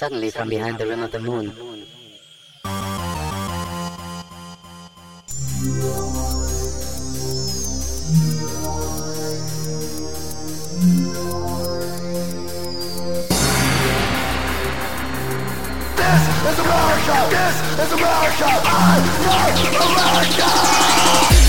suddenly from behind the rim of the moon. This is America! This is America! I love America!